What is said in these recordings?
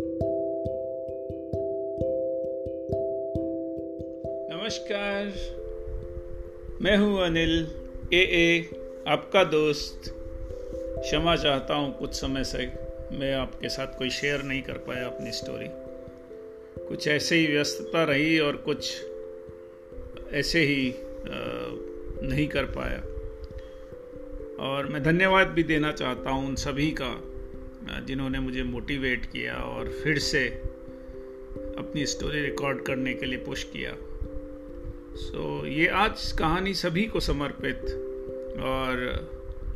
नमस्कार। मैं हूँ अनिल ए ए आपका दोस्त। क्षमा चाहता हूँ कुछ समय से मैं आपके साथ कोई शेयर नहीं कर पाया अपनी स्टोरी कुछ ऐसे ही व्यस्तता रही और कुछ ऐसे ही नहीं कर पाया। और मैं धन्यवाद भी देना चाहता हूँ उन सभी का जिन्होंने मुझे मोटिवेट किया और फिर से अपनी स्टोरी रिकॉर्ड करने के लिए पुश किया। सो so, ये आज कहानी सभी को समर्पित और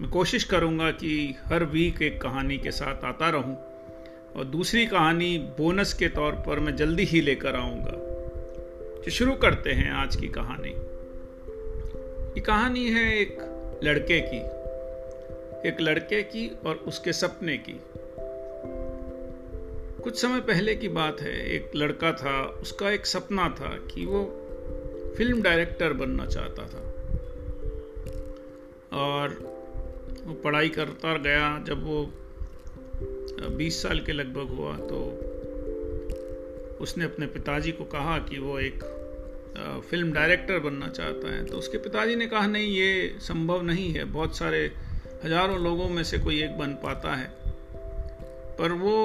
मैं कोशिश करूँगा कि हर वीक एक कहानी के साथ आता रहूँ और दूसरी कहानी बोनस के तौर पर मैं जल्दी ही लेकर आऊँगा। तो शुरू करते हैं आज की कहानी। ये कहानी है एक लड़के की। एक लड़के की और उसके सपने की। कुछ समय पहले की बात है, एक लड़का था, उसका एक सपना था कि वो फ़िल्म डायरेक्टर बनना चाहता था। और वो पढ़ाई करता गया, जब वो 20 साल के लगभग हुआ तो उसने अपने पिताजी को कहा कि वो एक फ़िल्म डायरेक्टर बनना चाहता है। तो उसके पिताजी ने कहा, नहीं, ये संभव नहीं है, बहुत सारे हज़ारों लोगों में से कोई एक बन पाता है। पर वो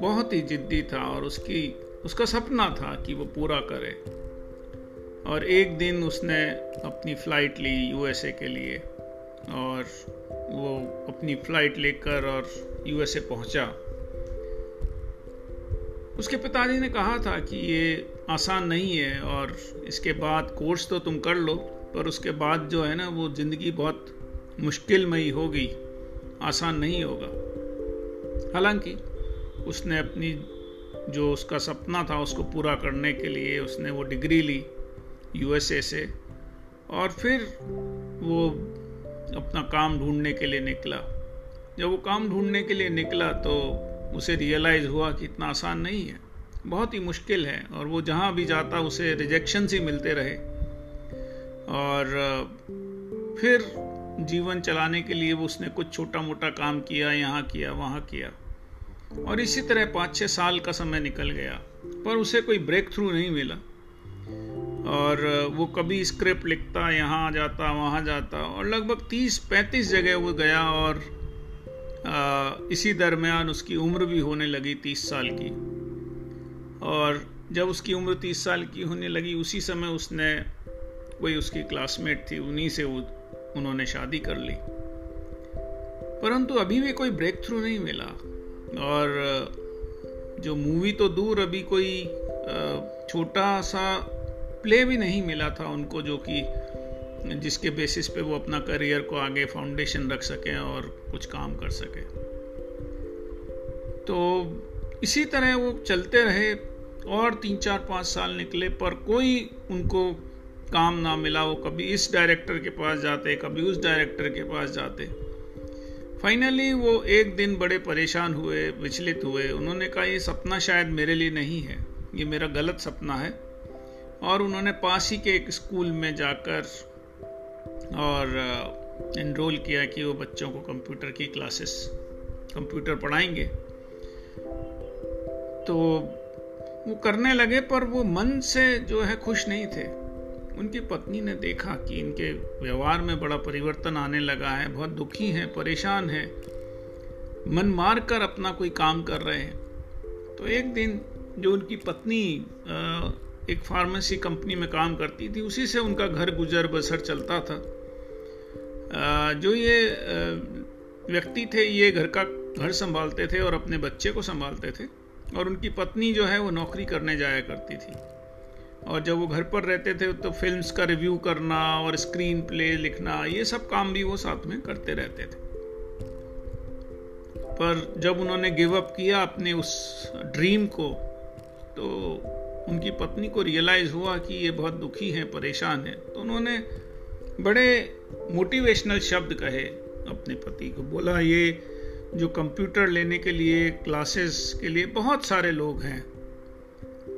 बहुत ही जिद्दी था और उसकी, उसका सपना था कि वो पूरा करे। और एक दिन उसने अपनी फ़्लाइट ली यूएसए के लिए और वो अपनी फ़्लाइट लेकर और यूएसए पहुँचा। उसके पिताजी ने कहा था कि ये आसान नहीं है और इसके बाद कोर्स तो तुम कर लो, पर उसके बाद जो है ना, वो ज़िंदगी बहुत मुश्किलमयी होगी, आसान नहीं होगा। हालाँकि, उसने अपनी जो उसका सपना था, उसको पूरा करने के लिए उसने वो डिग्री ली यूएसए से, और फिर वो अपना काम ढूँढने के लिए निकला। जब वो काम ढूँढने के लिए निकला तो उसे रियलाइज़ हुआ कि इतना आसान नहीं है। बहुत ही मुश्किल है, और वो जहाँ भी जाता, उसे रिजेक्शन ही मिलते रहे। और, फिर जीवन चलाने के लिए वो उसने कुछ छोटा मोटा काम किया, यहाँ किया, वहाँ किया। और इसी तरह पाँच छः साल का समय निकल गया, पर उसे कोई ब्रेक थ्रू नहीं मिला। और वो कभी स्क्रिप्ट लिखता, यहाँ जाता, वहाँ जाता, और लगभग तीस पैंतीस जगह वो गया और इसी दरमियान उसकी उम्र भी होने लगी तीस साल की। और जब उसकी उम्र तीस साल की होने लगी, उसी समय उसने, कोई उसकी क्लासमेट थी, उन्हीं से वो उन्होंने शादी कर ली। परंतु अभी भी कोई ब्रेक थ्रू नहीं मिला। और जो मूवी तो दूर अभी कोई छोटा सा प्ले भी नहीं मिला था उनको जो कि, जिसके बेसिस पे वो अपना करियर को आगे फाउंडेशन रख सकें और कुछ काम कर सकें। तो इसी तरह वो चलते रहे और तीन चार पाँच साल निकले पर कोई उनको काम ना मिला, वो कभी इस डायरेक्टर के पास जाते, कभी उस डायरेक्टर के पास जाते। फाइनली वो एक दिन बड़े परेशान हुए, विचलित हुए। उन्होंने कहा, ये सपना शायद मेरे लिए नहीं है, ये मेरा गलत सपना है। और उन्होंने पास ही के एक स्कूल में जाकर और इनरोल किया कि वो बच्चों को कंप्यूटर की क्लासेस कंप्यूटर पढ़ाएँगे। तो वो करने लगे, पर वो मन से जो है खुश नहीं थे। उनकी पत्नी ने देखा कि इनके व्यवहार में बड़ा परिवर्तन आने लगा है, बहुत दुखी हैं, परेशान हैं। मन मार कर अपना कोई काम कर रहे हैं। तो एक दिन जो उनकी पत्नी एक फार्मेसी कंपनी में काम करती थी, उसी से उनका घर गुजर बसर चलता था। जो ये व्यक्ति थे, ये घर का घर संभालते थे और अपने बच्चे को संभालते थे और उनकी पत्नी जो है वो नौकरी करने जाया करती थी। और जब वो घर पर रहते थे तो फिल्म्स का रिव्यू करना और स्क्रीन प्ले लिखना, ये सब काम भी वो साथ में करते रहते थे। पर जब उन्होंने गिव अप किया अपने उस ड्रीम को तो उनकी पत्नी को रियलाइज़ हुआ कि ये बहुत दुखी हैं, परेशान हैं। तो उन्होंने बड़े मोटिवेशनल शब्द कहे अपने पति को। बोला, ये जो कंप्यूटर लेने के लिए क्लासेस के लिए बहुत सारे लोग हैं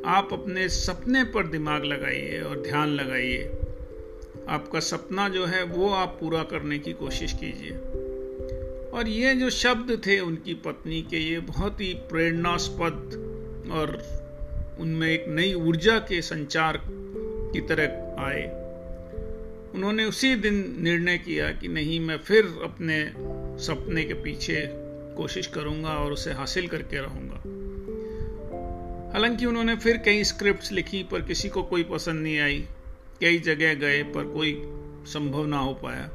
आप अपने सपने पर दिमाग लगाइए और ध्यान लगाइए। आपका सपना जो है, वो आप पूरा करने की कोशिश कीजिए। और ये जो शब्द थे उनकी पत्नी के, ये बहुत ही प्रेरणास्पद और उनमें एक नई ऊर्जा के संचार की तरह आए। उन्होंने उसी दिन निर्णय किया कि नहीं, मैं फिर अपने सपने के पीछे कोशिश करूँगा और उसे हासिल करके रहूँगा। हालाँकि उन्होंने फिर कई स्क्रिप्ट्स लिखी, पर किसी को कोई पसंद नहीं आई। कई जगह गए, पर कोई संभव ना हो पाया।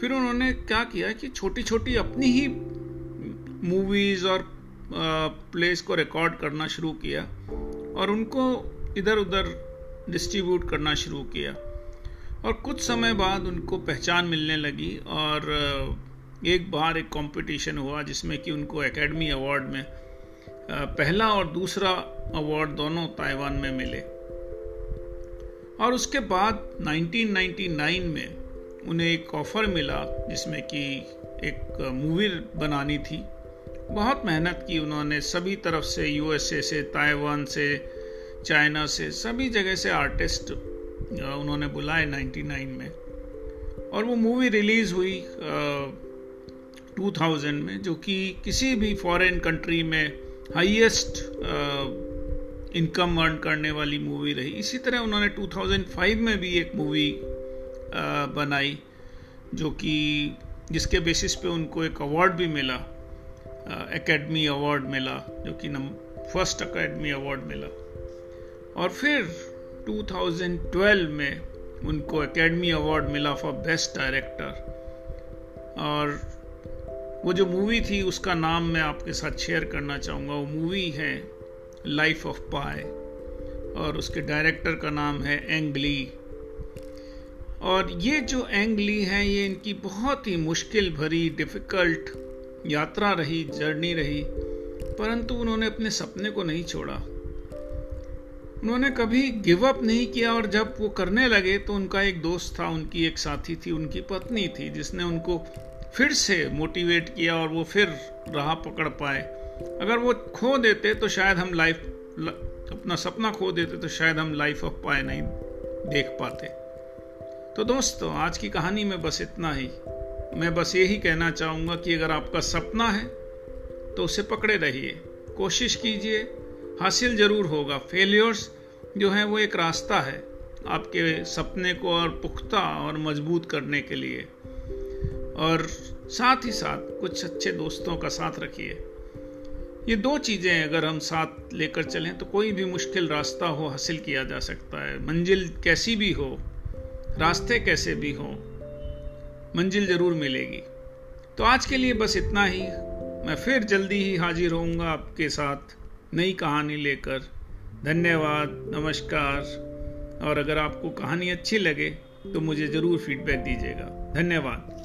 फिर उन्होंने क्या किया कि छोटी छोटी अपनी ही मूवीज़ और प्लेस को रिकॉर्ड करना शुरू किया और उनको इधर उधर डिस्ट्रीब्यूट करना शुरू किया। और कुछ समय बाद उनको पहचान मिलने लगी और एक बार एक कंपटीशन हुआ जिसमें कि उनको एकेडमी अवार्ड में पहला और दूसरा अवार्ड दोनों ताइवान में मिले। और उसके बाद 1999 में उन्हें एक ऑफ़र मिला जिसमें कि एक मूवी बनानी थी। बहुत मेहनत की उन्होंने सभी तरफ़ से यूएसए से ताइवान से चाइना से सभी जगह से आर्टिस्ट उन्होंने बुलाए 99 में। और वो मूवी रिलीज़ हुई uh, 2000 में जो कि किसी भी फॉरेन कंट्री में हाईएस्ट इनकम अर्न करने वाली मूवी रही। इसी तरह उन्होंने 2005 में भी एक मूवी बनाई, जो कि जिसके बेसिस पे उनको एक अवार्ड भी मिला एकेडमी अवार्ड मिला, जो कि नम फ़र्स्ट एकेडमी अवार्ड मिला। और फिर 2012 में उनको एकेडमी अवार्ड मिला फॉर बेस्ट डायरेक्टर और वो जो मूवी थी, उसका नाम मैं आपके साथ शेयर करना चाहूँगा। वो मूवी है लाइफ ऑफ़ पाए और उसके डायरेक्टर का नाम है एंगली और ये जो एंगली है, ये इनकी बहुत ही मुश्किल भरी डिफ़िकल्ट यात्रा रही जर्नी रही, परंतु उन्होंने अपने सपने को नहीं छोड़ा। उन्होंने कभी गिव अप नहीं किया और जब वो करने लगे तो उनका एक दोस्त था, उनकी एक साथी थी, उनकी पत्नी थी, जिसने उनको फिर से मोटिवेट किया और वो फिर राह पकड़ पाए। अगर वो खो देते तो शायद हम लाइफ अपना सपना खो देते तो शायद हम लाइफ ऑफ़ पाए नहीं देख पाते। तो दोस्तों, आज की कहानी में बस इतना ही। मैं बस यही कहना चाहूँगा कि अगर आपका सपना है तो उसे पकड़े रहिए। कोशिश कीजिए, हासिल ज़रूर होगा। फेलियर्स जो है, वो एक रास्ता है आपके सपने को और पुख्ता और मज़बूत करने के लिए। और साथ ही साथ कुछ अच्छे दोस्तों का साथ रखिए। ये दो चीज़ें अगर हम साथ लेकर चलें तो कोई भी मुश्किल रास्ता हो, हासिल किया जा सकता है। मंजिल कैसी भी हो, रास्ते कैसे भी हो, मंजिल ज़रूर मिलेगी। तो आज के लिए बस इतना ही। मैं फिर जल्दी ही हाजिर होऊँगा आपके साथ नई कहानी लेकर। धन्यवाद, नमस्कार। और अगर आपको कहानी अच्छी लगे तो मुझे ज़रूर फीडबैक दीजिएगा। धन्यवाद।